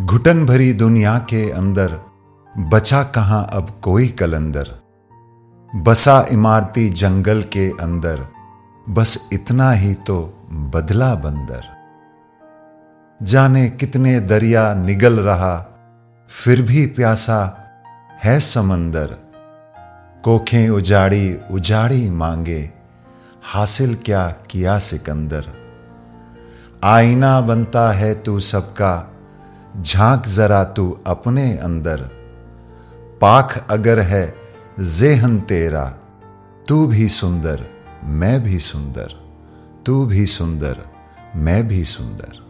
घुटन भरी दुनिया के अंदर, बचा कहाँ अब कोई कलंदर? बसा इमारती जंगल के अंदर, बस इतना ही तो बदला बंदर। जाने कितने दरिया निगल रहा, फिर भी प्यासा है समंदर। कोखें उजाड़ी उजाड़ी मांगे, हासिल क्या किया सिकंदर? आईना बनता है तू सबका झाँक जरा तू अपने अंदर। पाख अगर है, जेहन तेरा। तू भी सुंदर, मैं भी सुंदर। तू भी सुंदर, मैं भी सुंदर।